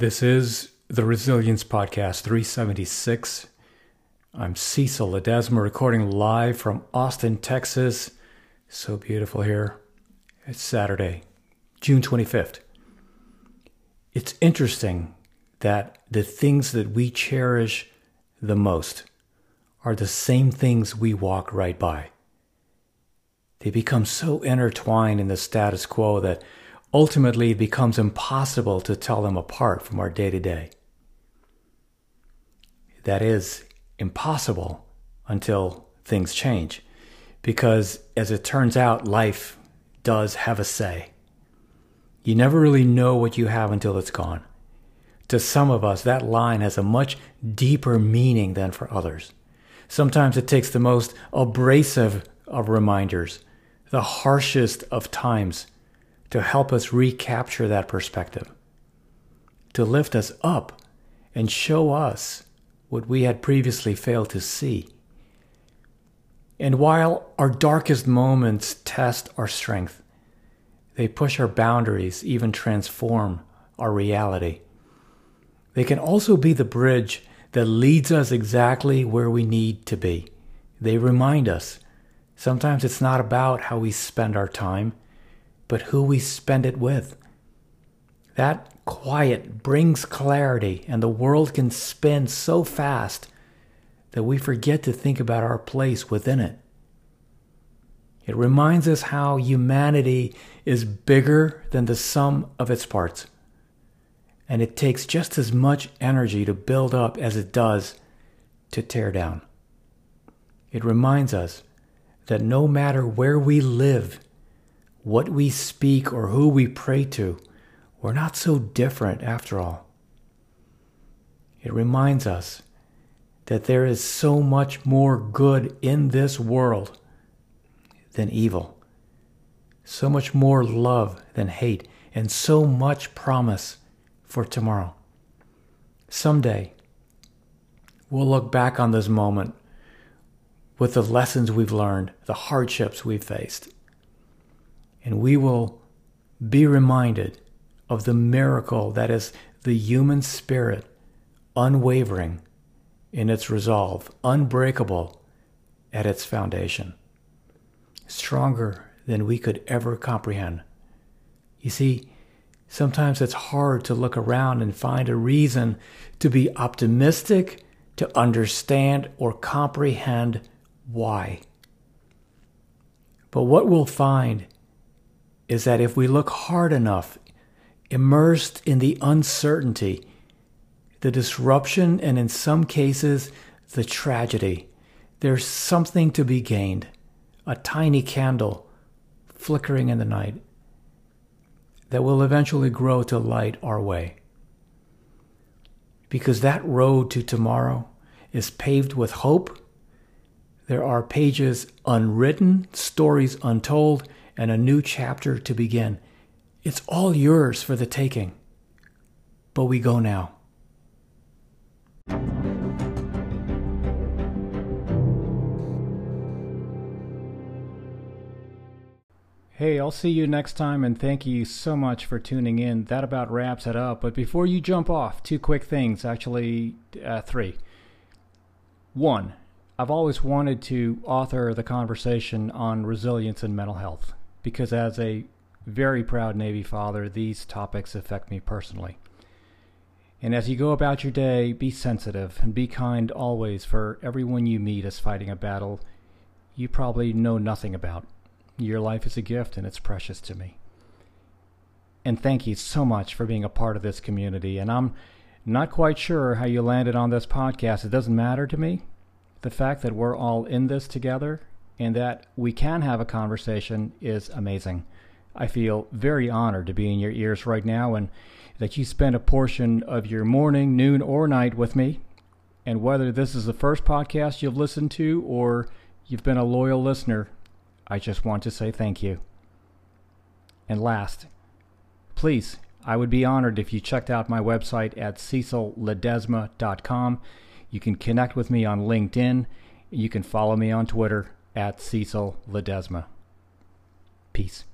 This is the Resilience Podcast 376. I'm Cecil Ledesma recording live from Austin, Texas. So beautiful here. It's Saturday, June 25th. It's interesting that the things that we cherish the most are the same things we walk right by. They become so intertwined in the status quo that ultimately it becomes impossible to tell them apart from our day to day. That is impossible until things change, because as it turns out, life does have a say. You never really know what you have until it's gone. To some of us, that line has a much deeper meaning than for others. Sometimes it takes the most abrasive of reminders, the harshest of times to help us recapture that perspective, to lift us up and show us what we had previously failed to see. And while our darkest moments test our strength, they push our boundaries, even transform our reality. They can also be the bridge that leads us exactly where we need to be. They remind us sometimes it's not about how we spend our time, but who we spend it with. That quiet brings clarity, and the world can spin so fast that we forget to think about our place within it. It reminds us how humanity is bigger than the sum of its parts. And it takes just as much energy to build up as it does to tear down. It reminds us that no matter where we live what we speak or who we pray to, we're not so different after all. It reminds us that there is so much more good in this world than evil, so much more love than hate, and so much promise for tomorrow. Someday, we'll look back on this moment with the lessons we've learned, the hardships we've faced and we will be reminded of the miracle that is the human spirit, unwavering in its resolve, unbreakable at its foundation, stronger than we could ever comprehend. You see, sometimes it's hard to look around and find a reason to be optimistic, to understand or comprehend why. But what we'll find is that if we look hard enough, immersed in the uncertainty, the disruption, and in some cases, the tragedy, there's something to be gained a tiny candle flickering in the night that will eventually grow to light our way. Because that road to tomorrow is paved with hope. There are pages unwritten, stories untold, and a new chapter to begin. It's all yours for the taking. But we go now. Hey, I'll see you next time, and thank you so much for tuning in. That about wraps it up. But before you jump off, two quick things actually, uh, three. One, I've always wanted to author the conversation on resilience and mental health because as a very proud Navy father, these topics affect me personally. And as you go about your day, be sensitive and be kind always, for everyone you meet is fighting a battle you probably know nothing about. Your life is a gift and it's precious to me. And thank you so much for being a part of this community. And I'm not quite sure how you landed on this podcast. It doesn't matter to me. The fact that we're all in this together and that we can have a conversation is amazing. I feel very honored to be in your ears right now and that you spend a portion of your morning, noon, or night with me. And whether this is the first podcast you've listened to or you've been a loyal listener, I just want to say thank you. And last, please, I would be honored if you checked out my website at cecilledesma.com. You can connect with me on LinkedIn. You can follow me on Twitter at Cecil Ledesma. Peace.